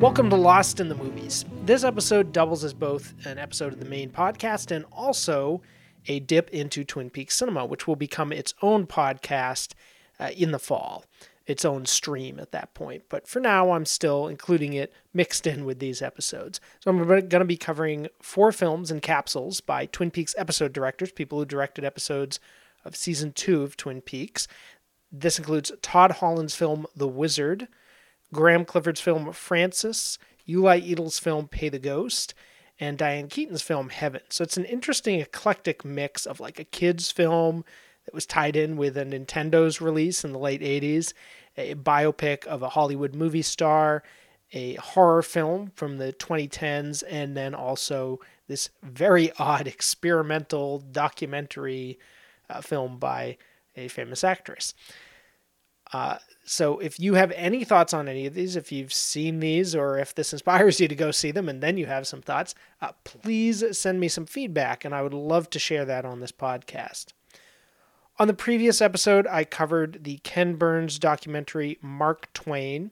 Welcome to Lost in the Movies. This episode doubles as both an episode of the main podcast and also a dip into Twin Peaks Cinema, which will become its own podcast uh, in the fall, its own stream at that point. But for now, I'm still including it mixed in with these episodes. So I'm going to be covering four films in capsules by Twin Peaks episode directors, people who directed episodes of season two of Twin Peaks. This includes Todd Holland's film The Wizard, Graeme Clifford's film Frances, Uli Edel's film Pay the Ghost, and Diane Keaton's film Heaven. So it's an interesting eclectic mix of like a kids film that was tied in with a Nintendo's release in the late 80s, a biopic of a Hollywood movie star, a horror film from the 2010s, and then also this very odd experimental documentary uh, film by a famous actress. Uh, so if you have any thoughts on any of these, if you've seen these, or if this inspires you to go see them and then you have some thoughts, uh, please send me some feedback, and I would love to share that on this podcast. On the previous episode, I covered the Ken Burns documentary Mark Twain.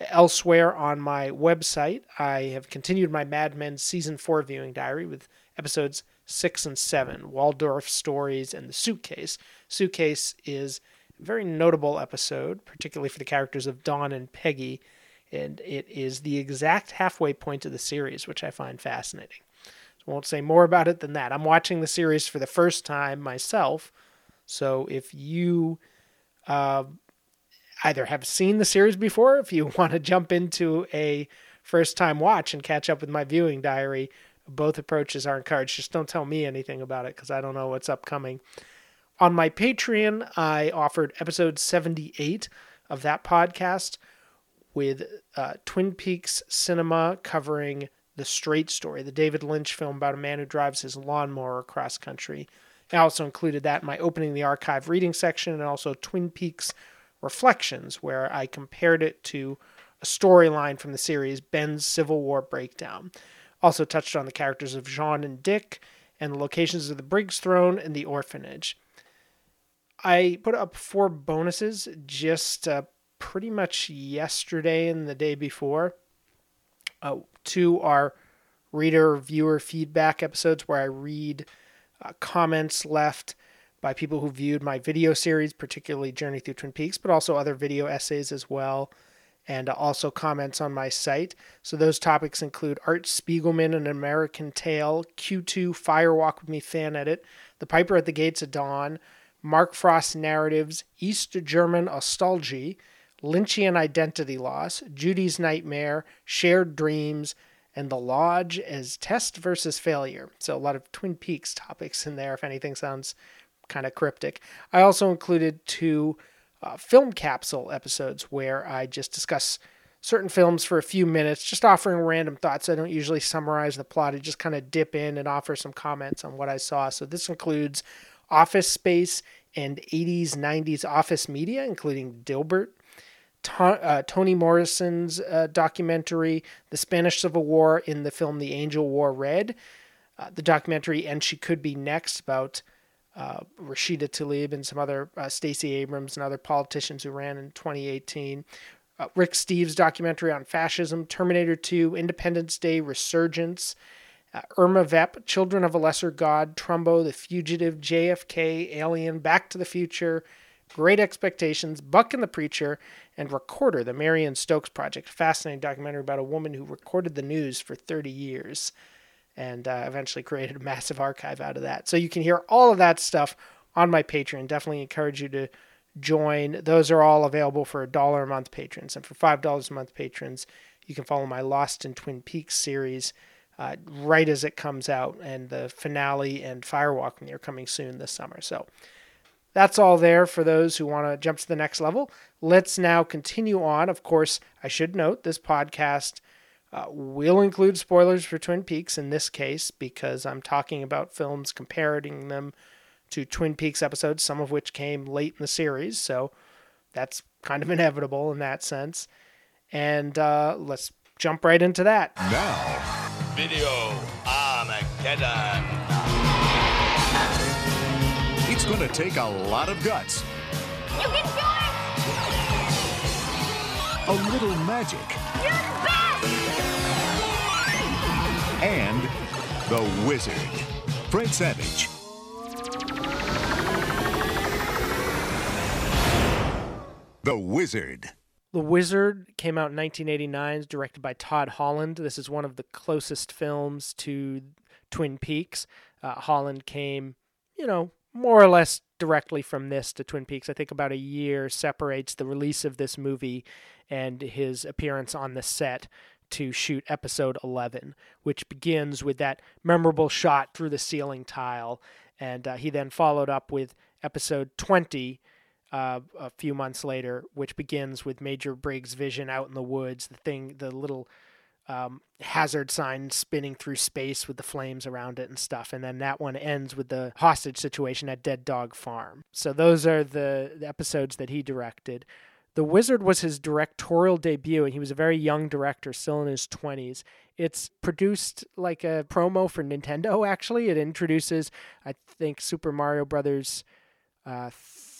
Elsewhere on my website, I have continued my Mad Men season four viewing diary with episodes six and seven Waldorf Stories and The Suitcase. Suitcase is very notable episode, particularly for the characters of Dawn and Peggy, and it is the exact halfway point of the series, which I find fascinating. So I won't say more about it than that. I'm watching the series for the first time myself, so if you uh, either have seen the series before, if you want to jump into a first time watch and catch up with my viewing diary, both approaches are encouraged. Just don't tell me anything about it because I don't know what's upcoming. On my Patreon, I offered episode 78 of that podcast with uh, Twin Peaks Cinema covering The Straight Story, the David Lynch film about a man who drives his lawnmower across country. I also included that in my opening the archive reading section and also Twin Peaks Reflections, where I compared it to a storyline from the series Ben's Civil War Breakdown. Also touched on the characters of Jean and Dick and the locations of the Briggs throne and the orphanage. I put up four bonuses just uh, pretty much yesterday and the day before. Uh, are reader viewer feedback episodes where I read uh, comments left by people who viewed my video series, particularly Journey Through Twin Peaks, but also other video essays as well, and also comments on my site. So those topics include Art Spiegelman, An American Tail, Q2, Firewalk With Me fan edit, The Piper at the Gates of Dawn, Mark Frost narratives, East German nostalgia, Lynchian identity loss, Judy's nightmare, shared dreams, and the lodge as test versus failure. So a lot of Twin Peaks topics in there. If anything sounds kind of cryptic, I also included two uh, film capsule episodes where I just discuss certain films for a few minutes, just offering random thoughts. I don't usually summarize the plot. I just kind of dip in and offer some comments on what I saw. So this includes Office Space and 80s, 90s office media, including Dilbert, uh, Toni Morrison's uh, documentary, The Spanish Civil War in the film The Angel Wore Red, uh, the documentary And She Could Be Next about uh, Rashida Tlaib and some other, uh, Stacey Abrams and other politicians who ran in 2018. Uh, Rick Steves' documentary on fascism, Terminator 2, Independence Day, Resurgence, uh, Irma Vep, Children of a Lesser God, Trumbo, The Fugitive, JFK, Alien, Back to the Future, Great Expectations, Buck and the Preacher, and Recorder, the Marion Stokes Project. Fascinating documentary about a woman who recorded the news for 30 years and uh, eventually created a massive archive out of that. So you can hear all of that stuff on my Patreon. Definitely encourage you to join. Those are all available for a dollar a month patrons. And for $5 a month patrons, you can follow my Lost in Twin Peaks series uh, right as it comes out, and the finale and Firewalk Me are coming soon this summer. So that's all there for those who want to jump to the next level. Let's now continue on. Of course, I should note this podcast uh, will include spoilers for Twin Peaks in this case because I'm talking about films comparing them to Twin Peaks episodes, some of which came late in the series. So that's kind of inevitable in that sense. And uh, let's jump right into that. Now Video Armageddon. It's going to take a lot of guts. You can do it! A little magic. You're the best! and The Wizard. Fred Savage. The Wizard. The Wizard came out in 1989, directed by Todd Holland. This is one of the closest films to Twin Peaks. Uh, Holland came, you know, more or less directly from this to Twin Peaks. I think about a year separates the release of this movie and his appearance on the set to shoot episode 11, which begins with that memorable shot through the ceiling tile. And uh, he then followed up with episode 20 uh, a few months later, which begins with Major Briggs' vision out in the woods, the thing, the little um, hazard sign spinning through space with the flames around it and stuff. And then that one ends with the hostage situation at Dead Dog Farm. So those are the, the episodes that he directed. The Wizard was his directorial debut, and he was a very young director, still in his 20s. It's produced like a promo for Nintendo, actually. It introduces, I think, Super Mario Brothers uh,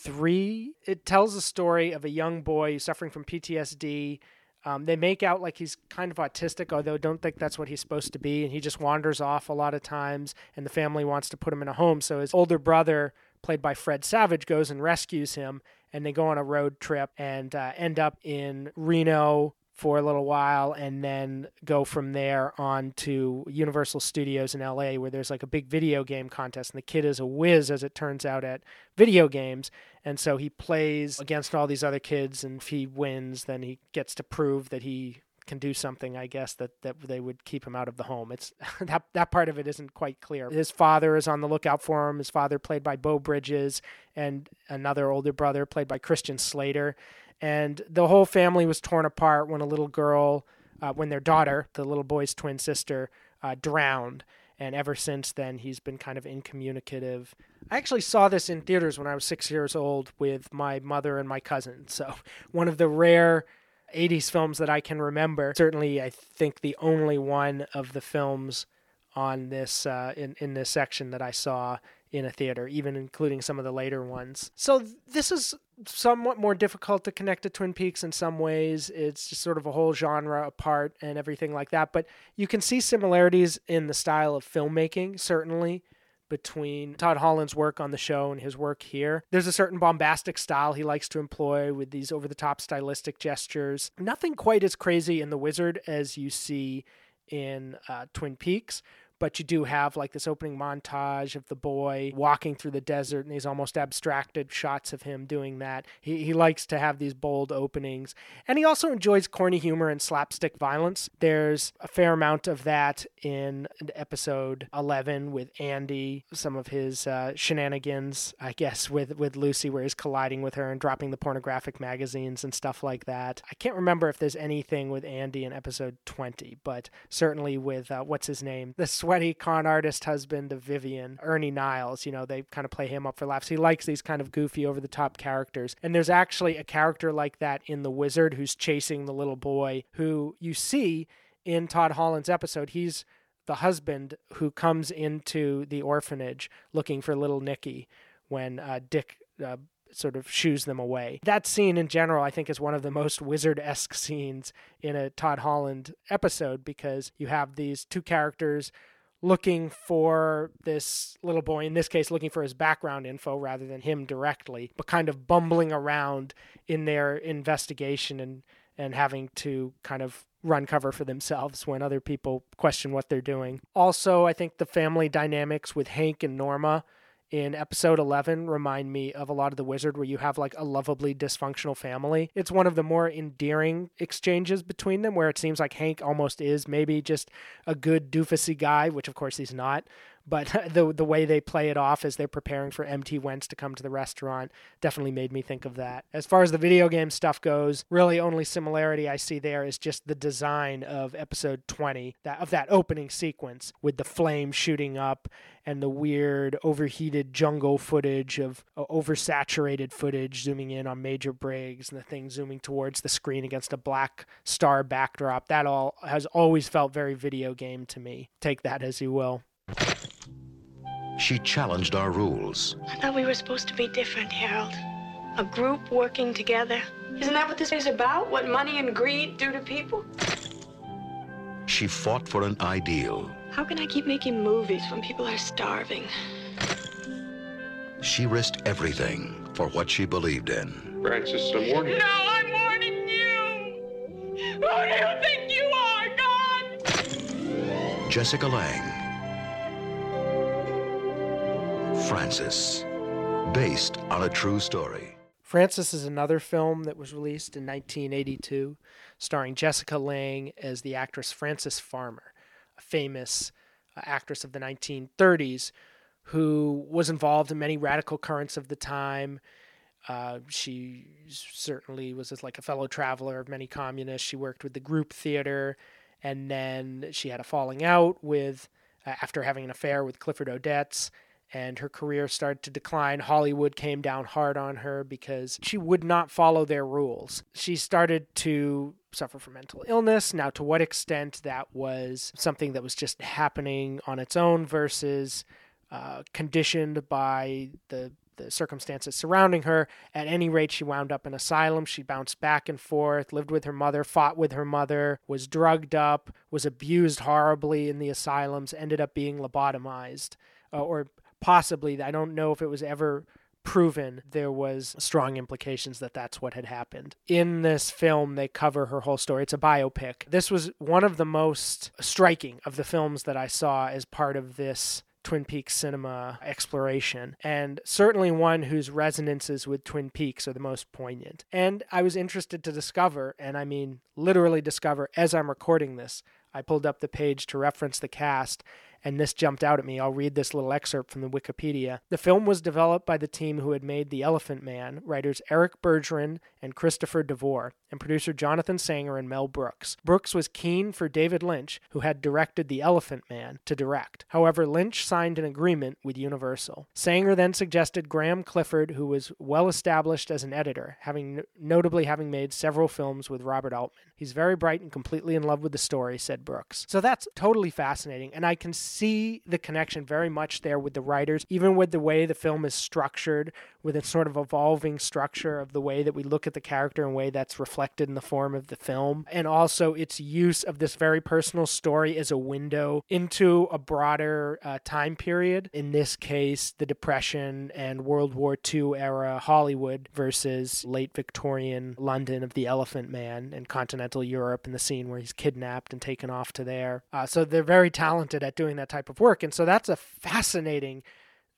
3. It tells the story of a young boy suffering from PTSD. Um, they make out like he's kind of autistic, although don't think that's what he's supposed to be. And he just wanders off a lot of times, and the family wants to put him in a home. So his older brother, played by Fred Savage, goes and rescues him and they go on a road trip and uh, end up in Reno for a little while and then go from there on to Universal Studios in LA where there's like a big video game contest and the kid is a whiz as it turns out at video games and so he plays against all these other kids and if he wins then he gets to prove that he can do something, I guess that that they would keep him out of the home. It's that that part of it isn't quite clear. His father is on the lookout for him. His father, played by Beau Bridges, and another older brother, played by Christian Slater, and the whole family was torn apart when a little girl, uh, when their daughter, the little boy's twin sister, uh, drowned. And ever since then, he's been kind of incommunicative. I actually saw this in theaters when I was six years old with my mother and my cousin. So, one of the rare 80s films that I can remember. Certainly, I think the only one of the films on this uh, in in this section that I saw in a theater, even including some of the later ones. So this is somewhat more difficult to connect to Twin Peaks in some ways. It's just sort of a whole genre apart and everything like that. But you can see similarities in the style of filmmaking, certainly between Todd Holland's work on the show and his work here. There's a certain bombastic style he likes to employ with these over the top stylistic gestures. Nothing quite as crazy in The Wizard as you see in uh, Twin Peaks, but you do have like this opening montage of the boy walking through the desert and these almost abstracted shots of him doing that. He, he likes to have these bold openings. And he also enjoys corny humor and slapstick violence. There's a fair amount of that in episode 11 with Andy, some of his uh, shenanigans, I guess, with, with Lucy, where he's colliding with her and dropping the pornographic magazines and stuff like that. I can't remember if there's anything with Andy in episode 20, but certainly with uh, what's his name? The sweaty con artist husband of Vivian, Ernie Niles. You know, they kind of play him up for laughs. He likes these kind of goofy, over the top characters. And there's actually a character like that in The Wizard who's chasing the little boy who you see in Todd Holland's episode. He's the husband who comes into the orphanage looking for little Nicky when uh, Dick uh, sort of shoos them away. That scene in general, I think, is one of the most wizard esque scenes in a Todd Holland episode because you have these two characters looking for this little boy, in this case, looking for his background info rather than him directly, but kind of bumbling around in their investigation and, and having to kind of run cover for themselves when other people question what they're doing. Also, I think the family dynamics with Hank and Norma in episode 11 remind me of a lot of the wizard where you have like a lovably dysfunctional family. It's one of the more endearing exchanges between them where it seems like hank almost is maybe just a good doofusy guy which of course he's not but the the way they play it off as they're preparing for MT Wentz to come to the restaurant definitely made me think of that. As far as the video game stuff goes, really only similarity I see there is just the design of episode 20, that of that opening sequence with the flame shooting up and the weird overheated jungle footage of uh, oversaturated footage zooming in on Major Briggs and the thing zooming towards the screen against a black star backdrop. That all has always felt very video game to me. Take that as you will. She challenged our rules. I thought we were supposed to be different, Harold. A group working together. Isn't that what this is about? What money and greed do to people? She fought for an ideal. How can I keep making movies when people are starving? She risked everything for what she believed in. Frances, I'm warning you. No, I'm warning you! Who do you think you are, God? Jessica Lange. Frances. Based on a true story. Frances is another film that was released in 1982, starring Jessica Lange as the actress Frances Farmer, a famous uh, actress of the 1930s who was involved in many radical currents of the time. Uh, she certainly was like a fellow traveler of many communists. She worked with the group theater, and then she had a falling out with uh, after having an affair with Clifford Odets, and her career started to decline. Hollywood came down hard on her because she would not follow their rules. She started to suffer from mental illness. Now, to what extent that was something that was just happening on its own versus uh, conditioned by the the circumstances surrounding her. At any rate, she wound up in asylum. She bounced back and forth, lived with her mother, fought with her mother, was drugged up, was abused horribly in the asylums, ended up being lobotomized, uh, or possibly, I don't know if it was ever proven there was strong implications that that's what had happened. In this film they cover her whole story. It's a biopic. This was one of the most striking of the films that I saw as part of this Twin Peaks cinema exploration, and certainly one whose resonances with Twin Peaks are the most poignant. And I was interested to discover, and I mean literally discover as I'm recording this, I pulled up the page to reference the cast, and this jumped out at me. I'll read this little excerpt from the Wikipedia. The film was developed by the team who had made The Elephant Man, writers Eric Bergren and Christopher DeVore, and producer Jonathan Sanger and Mel Brooks. Brooks was keen for David Lynch, who had directed The Elephant Man, to direct. However, Lynch signed an agreement with Universal. Sanger then suggested Graeme Clifford, who was well established as an editor, having notably having made several films with Robert Altman. He's very bright and completely in love with the story, said Brooks. So that's totally fascinating, and I can see the connection very much there with the writers, even with the way the film is structured, with its sort of evolving structure of the way that we look at the character and way that's reflected in the form of the film, and also its use of this very personal story as a window into a broader uh, time period. In this case, the Depression and World War II era Hollywood versus late Victorian London of the Elephant Man and continental Europe in the scene where he's kidnapped and taken off to there. Uh, so they're very talented at doing that type of work. And so that's a fascinating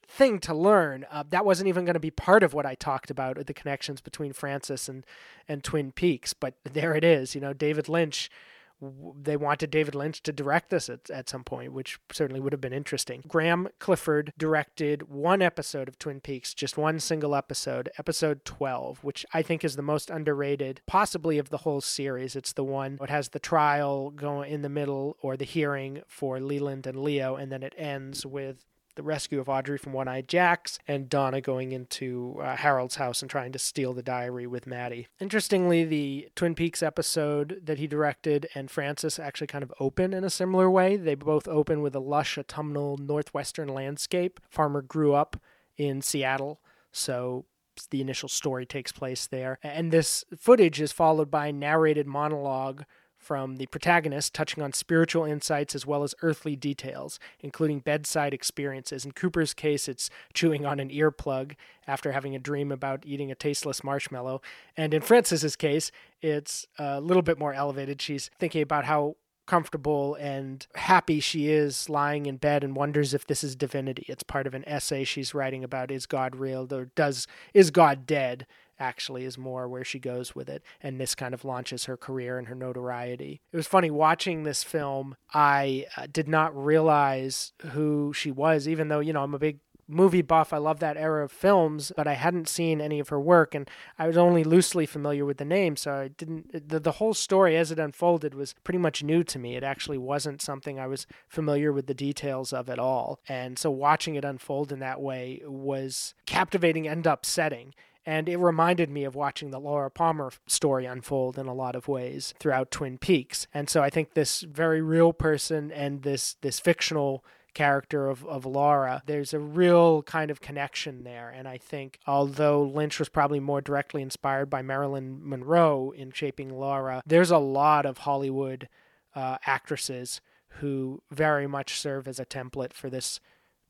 thing to learn. Uh, that wasn't even going to be part of what I talked about the connections between Frances and and Twin Peaks, but there it is. You know, David Lynch. They wanted David Lynch to direct this at, at some point, which certainly would have been interesting. Graeme Clifford directed one episode of Twin Peaks, just one single episode, episode 12, which I think is the most underrated, possibly of the whole series. It's the one that has the trial going in the middle or the hearing for Leland and Leo, and then it ends with the rescue of Audrey from One Eyed Jacks, and Donna going into uh, Harold's house and trying to steal the diary with Maddie. Interestingly, the Twin Peaks episode that he directed and Frances actually kind of open in a similar way. They both open with a lush autumnal northwestern landscape. Farmer grew up in Seattle, so the initial story takes place there. And this footage is followed by a narrated monologue from the protagonist, touching on spiritual insights as well as earthly details, including bedside experiences. In Cooper's case, it's chewing on an earplug after having a dream about eating a tasteless marshmallow. And in Frances's case, it's a little bit more elevated. She's thinking about how comfortable and happy she is lying in bed and wonders if this is divinity. It's part of an essay she's writing about is God real or does is God dead? Actually is more where she goes with it and this kind of launches her career and her notoriety it was funny watching this film i uh, did not realize who she was even though you know i'm a big movie buff. I love that era of films, but I hadn't seen any of her work, and I was only loosely familiar with the name, so I didn't. The, the whole story as it unfolded was pretty much new to me. It actually wasn't something I was familiar with the details of at all, and so watching it unfold in that way was captivating and upsetting. And it reminded me of watching the Laura Palmer story unfold in a lot of ways throughout Twin Peaks. And so I think this very real person and this this fictional character of, of Laura, there's a real kind of connection there. And I think although Lynch was probably more directly inspired by Marilyn Monroe in shaping Laura, there's a lot of Hollywood uh, actresses who very much serve as a template for this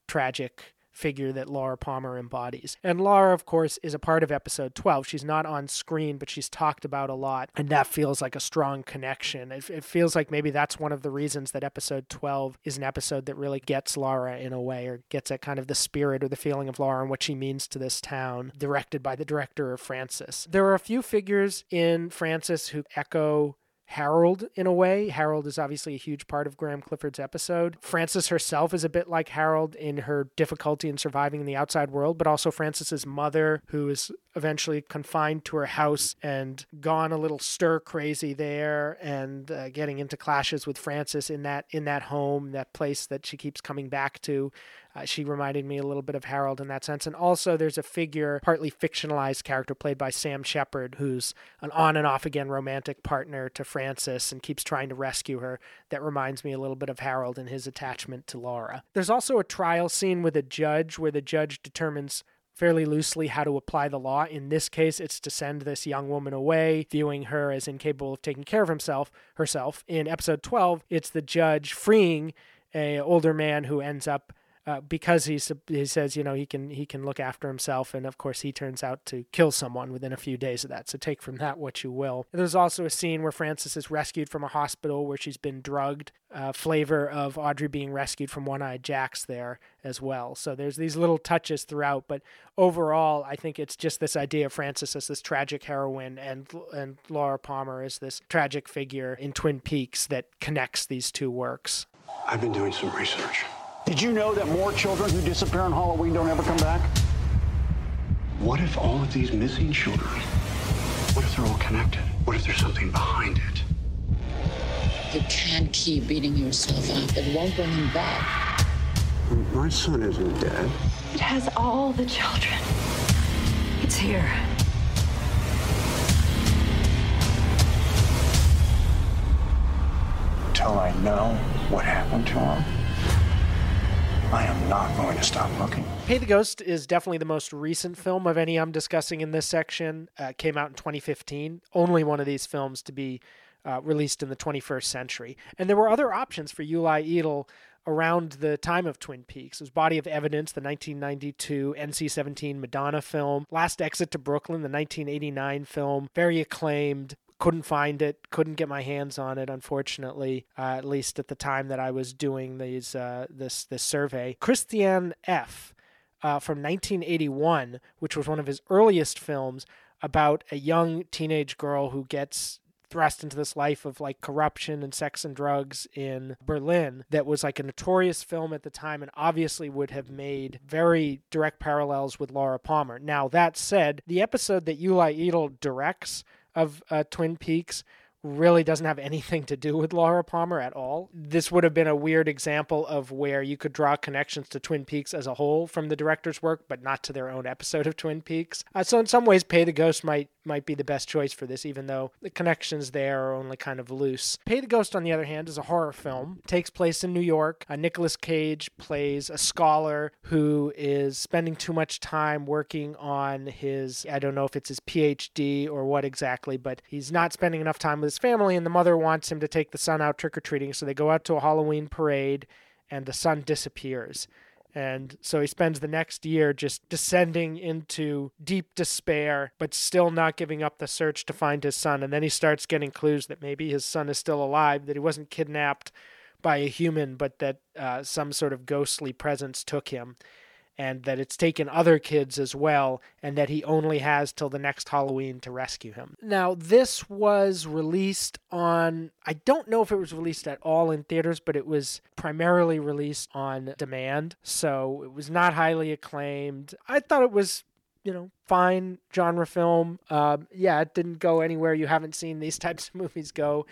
tragic figure that Laura Palmer embodies. And Laura, of course, is a part of episode 12. She's not on screen, but she's talked about a lot, and that feels like a strong connection. It, it, feels like maybe that's one of the reasons that episode 12 is an episode that really gets Laura in a way, or gets at kind of the spirit or the feeling of Laura and what she means to this town, directed by the director of Frances. There are a few figures in Frances who echo Harold in a way. Harold is obviously a huge part of Graeme Clifford's episode. Frances herself is a bit like Harold in her difficulty in surviving in the outside world, but also Frances's mother, who is eventually confined to her house and gone a little stir crazy there and uh, getting into clashes with Frances in that in that home, that place that she keeps coming back to. Uh, she reminded me a little bit of Harold in that sense. And also, there's a figure, partly fictionalized character played by Sam Shepard, who's an on and off again romantic partner to Frances and keeps trying to rescue her. That reminds me a little bit of Harold and his attachment to Laura. There's also a trial scene with a judge where the judge determines fairly loosely how to apply the law. In this case, it's to send this young woman away, viewing her as incapable of taking care of himself herself. In episode 12, it's the judge freeing a older man who ends up uh, because he's he says you know he can he can look after himself, and of course he turns out to kill someone within a few days of that. So take from that what you will. There's also a scene where Frances is rescued from a hospital where she's been drugged. Uh, flavor of Audrey being rescued from One Eyed Jacks there as well. So there's these little touches throughout, but overall, I think it's just this idea of Frances as this tragic heroine and and Laura Palmer as this tragic figure in Twin Peaks that connects these two works. I've been doing some research. Did you know that more children who disappear on Halloween don't ever come back? What if all of these missing children, what if they're all connected? What if there's something behind it? You can't keep beating yourself up. It won't bring him back. My son isn't dead. It has all the children. It's here. Till I know what happened to him, I am not going to stop looking. Pay the Ghost is definitely the most recent film of any I'm discussing in this section. Uh, came out in 2015. Only one of these films to be uh, released in the 21st century. And there were other options for Uli Edel around the time of Twin Peaks. It was Body of Evidence, the 1992 NC 17 Madonna film, Last Exit to Brooklyn, the 1989 film, very acclaimed couldn't find it couldn't get my hands on it unfortunately uh, at least at the time that i was doing these uh, this this survey christiane f uh, from 1981 which was one of his earliest films about a young teenage girl who gets thrust into this life of like corruption and sex and drugs in Berlin that was like a notorious film at the time and obviously would have made very direct parallels with Laura Palmer. Now, that said, the episode that Uli Edel directs of uh, Twin Peaks really doesn't have anything to do with Laura Palmer at all. This would have been a weird example of where you could draw connections to Twin Peaks as a whole from the director's work, but not to their own episode of Twin Peaks. Uh, so in some ways, Pay the Ghost might might be the best choice for this, even though the connections there are only kind of loose. Pay the Ghost, on the other hand, is a horror film. It takes place in New York. Uh, Nicolas Cage plays a scholar who is spending too much time working on his, I don't know if it's his PhD or what exactly, but he's not spending enough time with his family, and the mother wants him to take the son out trick or treating. So they go out to a Halloween parade, and the son disappears. And so he spends the next year just descending into deep despair, but still not giving up the search to find his son. And then he starts getting clues that maybe his son is still alive, that he wasn't kidnapped by a human, but that uh, some sort of ghostly presence took him and that it's taken other kids as well, and that he only has till the next Halloween to rescue him. Now, this was released on, I don't know if it was released at all in theaters, but it was primarily released on demand, so it was not highly acclaimed. I thought it was you know, fine genre film. Uh, yeah, it didn't go anywhere you haven't seen these types of movies go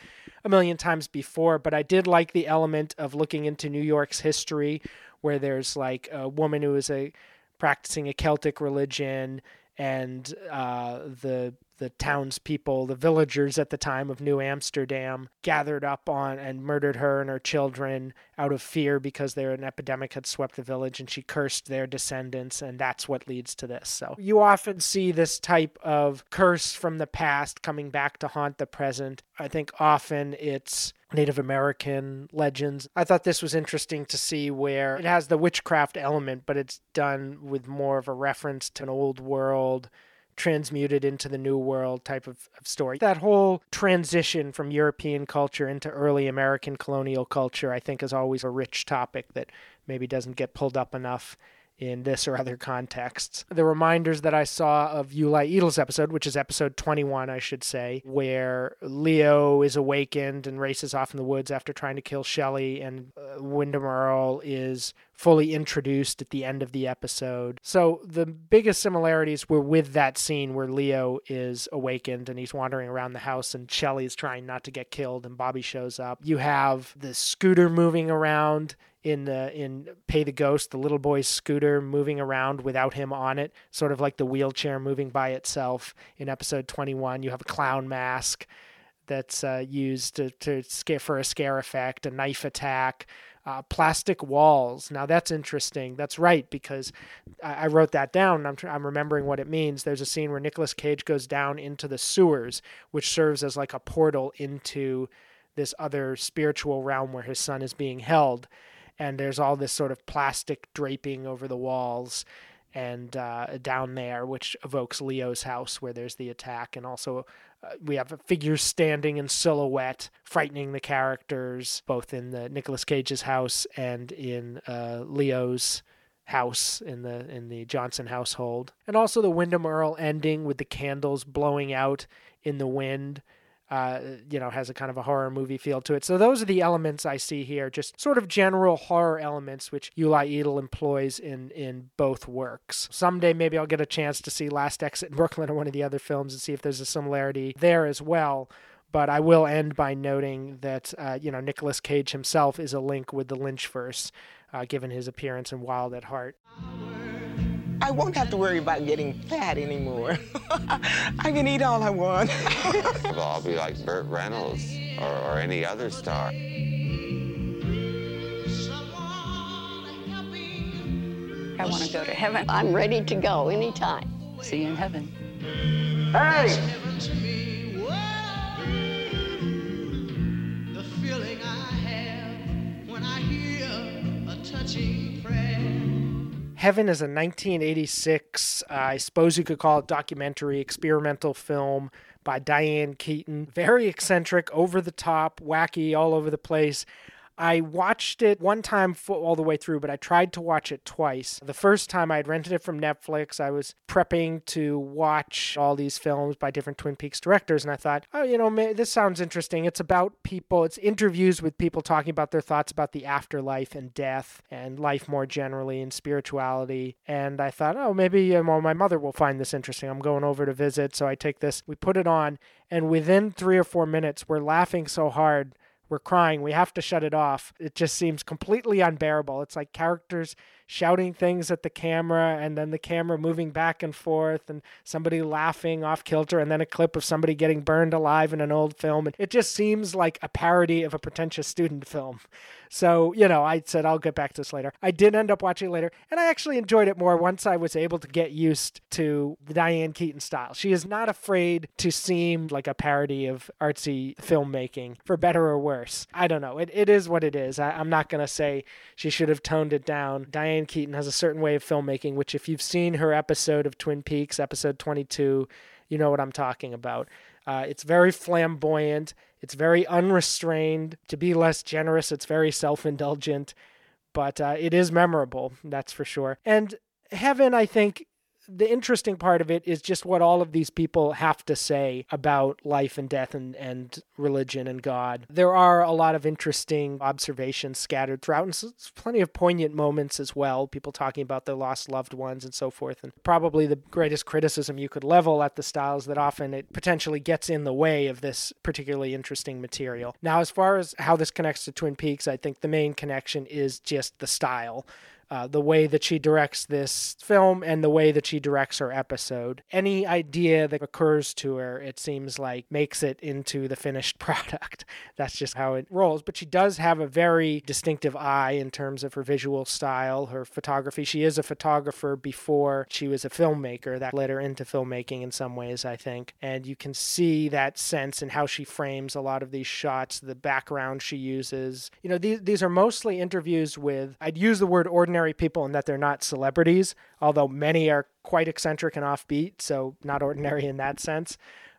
a million times before, but I did like the element of looking into New York's history, where there's like a woman who is a practicing a Celtic religion, and uh, the the townspeople, the villagers at the time of New Amsterdam, gathered up on and murdered her and her children out of fear because there an epidemic had swept the village and she cursed their descendants, and that's what leads to this. So you often see this type of curse from the past coming back to haunt the present. I think often it's Native American legends. I thought this was interesting to see where it has the witchcraft element, but it's done with more of a reference to an old world transmuted into the new world type of, of, story. That whole transition from European culture into early American colonial culture, I think, is always a rich topic that maybe doesn't get pulled up enough in this or other contexts. The reminders that I saw of Uli Edel's episode, which is episode 21, I should say, where Leo is awakened and races off in the woods after trying to kill Shelley, and uh, is fully introduced at the end of the episode. So the biggest similarities were with that scene where Leo is awakened and he's wandering around the house and Shelley's trying not to get killed and Bobby shows up. You have the scooter moving around in the in Pay the Ghost, the little boy's scooter moving around without him on it, sort of like the wheelchair moving by itself. In episode 21, you have a clown mask that's uh, used to, to scare for a scare effect, a knife attack, uh, plastic walls. Now that's interesting. That's right because I, I wrote that down. I'm I'm remembering what it means. There's a scene where Nicolas Cage goes down into the sewers, which serves as like a portal into this other spiritual realm where his son is being held and there's all this sort of plastic draping over the walls and uh, down there, which evokes Leo's house where there's the attack, and also uh, we have figures standing in silhouette, frightening the characters, both in the Nicolas Cage's house and in uh, Leo's house in the in the Johnson household, and also the Windom Earle ending with the candles blowing out in the wind uh, you know, has a kind of a horror movie feel to it. So those are the elements I see here, just sort of general horror elements which Uli Edel employs in in both works. Someday maybe I'll get a chance to see Last Exit in Brooklyn or one of the other films and see if there's a similarity there as well. But I will end by noting that uh, you know Nicolas Cage himself is a link with the Lynchverse, uh, given his appearance in Wild at Heart. I won't have to worry about getting fat anymore. I can eat all I want. well, I'll be like Burt Reynolds or, or any other star. I want to go to heaven. I'm ready to go anytime. See you in heaven. Hey! Heaven is a 1986, uh, I suppose you could call it documentary, experimental film by Diane Keaton. Very eccentric, over the top, wacky, all over the place. I watched it one time all the way through, but I tried to watch it twice. The first time I had rented it from Netflix, I was prepping to watch all these films by different Twin Peaks directors, and I thought, oh, you know, this sounds interesting. It's about people, it's interviews with people talking about their thoughts about the afterlife and death and life more generally and spirituality. And I thought, oh, maybe well, my mother will find this interesting. I'm going over to visit, so I take this, we put it on, and within three or four minutes, we're laughing so hard we're crying. We have to shut it off. It just seems completely unbearable. It's like characters shouting things at the camera and then the camera moving back and forth and somebody laughing off kilter and then a clip of somebody getting burned alive in an old film. And it just seems like a parody of a pretentious student film. So, you know, I said I'll get back to this later. I did end up watching it later, and I actually enjoyed it more once I was able to get used to the Diane Keaton style. She is not afraid to seem like a parody of artsy filmmaking, for better or worse. I don't know. It, it is what it is. I, I'm not going to say she should have toned it down. Diane Keaton has a certain way of filmmaking, which, if you've seen her episode of Twin Peaks, episode 22, you know what I'm talking about. Uh, it's very flamboyant. It's very unrestrained. To be less generous, it's very self indulgent, but uh, it is memorable, that's for sure. And Heaven, I think, the interesting part of it is just what all of these people have to say about life and death and, and religion and God. There are a lot of interesting observations scattered throughout, and plenty of poignant moments as well. People talking about their lost loved ones and so forth. And probably the greatest criticism you could level at the style is that often it potentially gets in the way of this particularly interesting material. Now, as far as how this connects to Twin Peaks, I think the main connection is just the style uh, the way that she directs this film and the way that she directs her episode. Any idea that occurs to her, it seems like, makes it into the finished product. That's just how it rolls. But she does have a very distinctive eye in terms of her visual style, her photography. She is a photographer before she was a filmmaker. That led her into filmmaking in some ways, I think. And you can see that sense in how she frames a lot of these shots, the background she uses. You know, these, these are mostly interviews with, I'd use the word ordinary people in that they're not celebrities, although many are quite eccentric and offbeat, so not ordinary in that sense.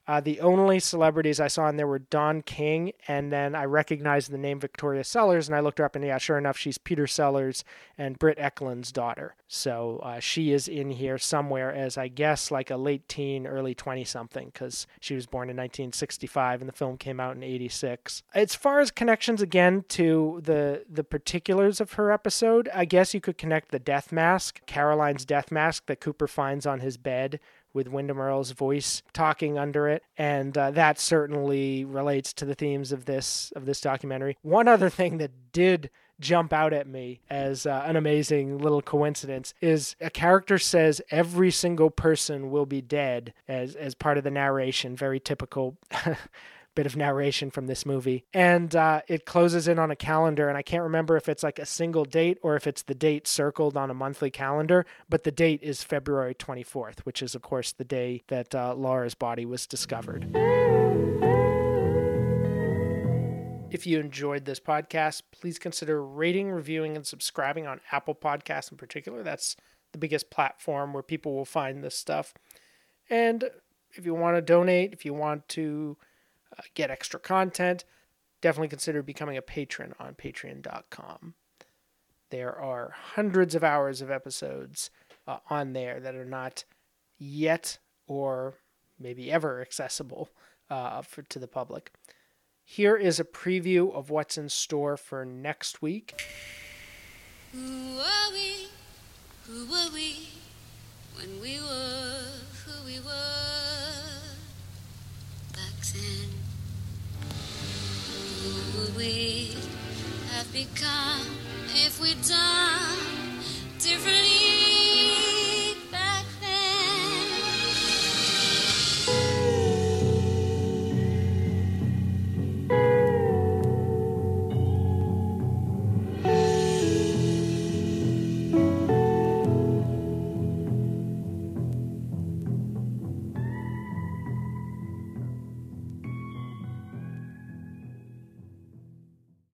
Uh, the only celebrities I saw in there were Don King, and then I recognized the name Victoria Sellers, and I looked her up, and yeah, sure enough, she's Peter Sellers and Britt Ekland's daughter. So uh, she is in here somewhere as, I guess, like a late teen, early 20 something, because she was born in 1965, and the film came out in 86. As far as connections, again, to the, the particulars of her episode, I guess you could connect the death mask, Caroline's death mask that Cooper finds on his bed with Windom Earle's voice talking under it, and uh, that certainly relates to the themes of this of this documentary. One other thing that did jump out at me as uh, an amazing little coincidence is a character says every single person will be dead as as part of the narration very typical bit of narration from this movie. And uh, it closes in on a calendar, and I can't remember if it's like a single date or if it's the date circled on a monthly calendar, but the date is February 24th, which is, of course, the day that uh, Laura's body was discovered. If you enjoyed this podcast, please consider rating, reviewing, and subscribing on Apple Podcasts in particular. That's the biggest platform where people will find this stuff. And if you want to donate, if you want to get extra content, definitely consider becoming a patron on patreon.com. There are hundreds of hours of episodes uh, on there that are not yet or maybe ever accessible uh, for, to the public. Here is a preview of what's in store for next week. Who are we? Who were we when we were who we were would we have become if we'd done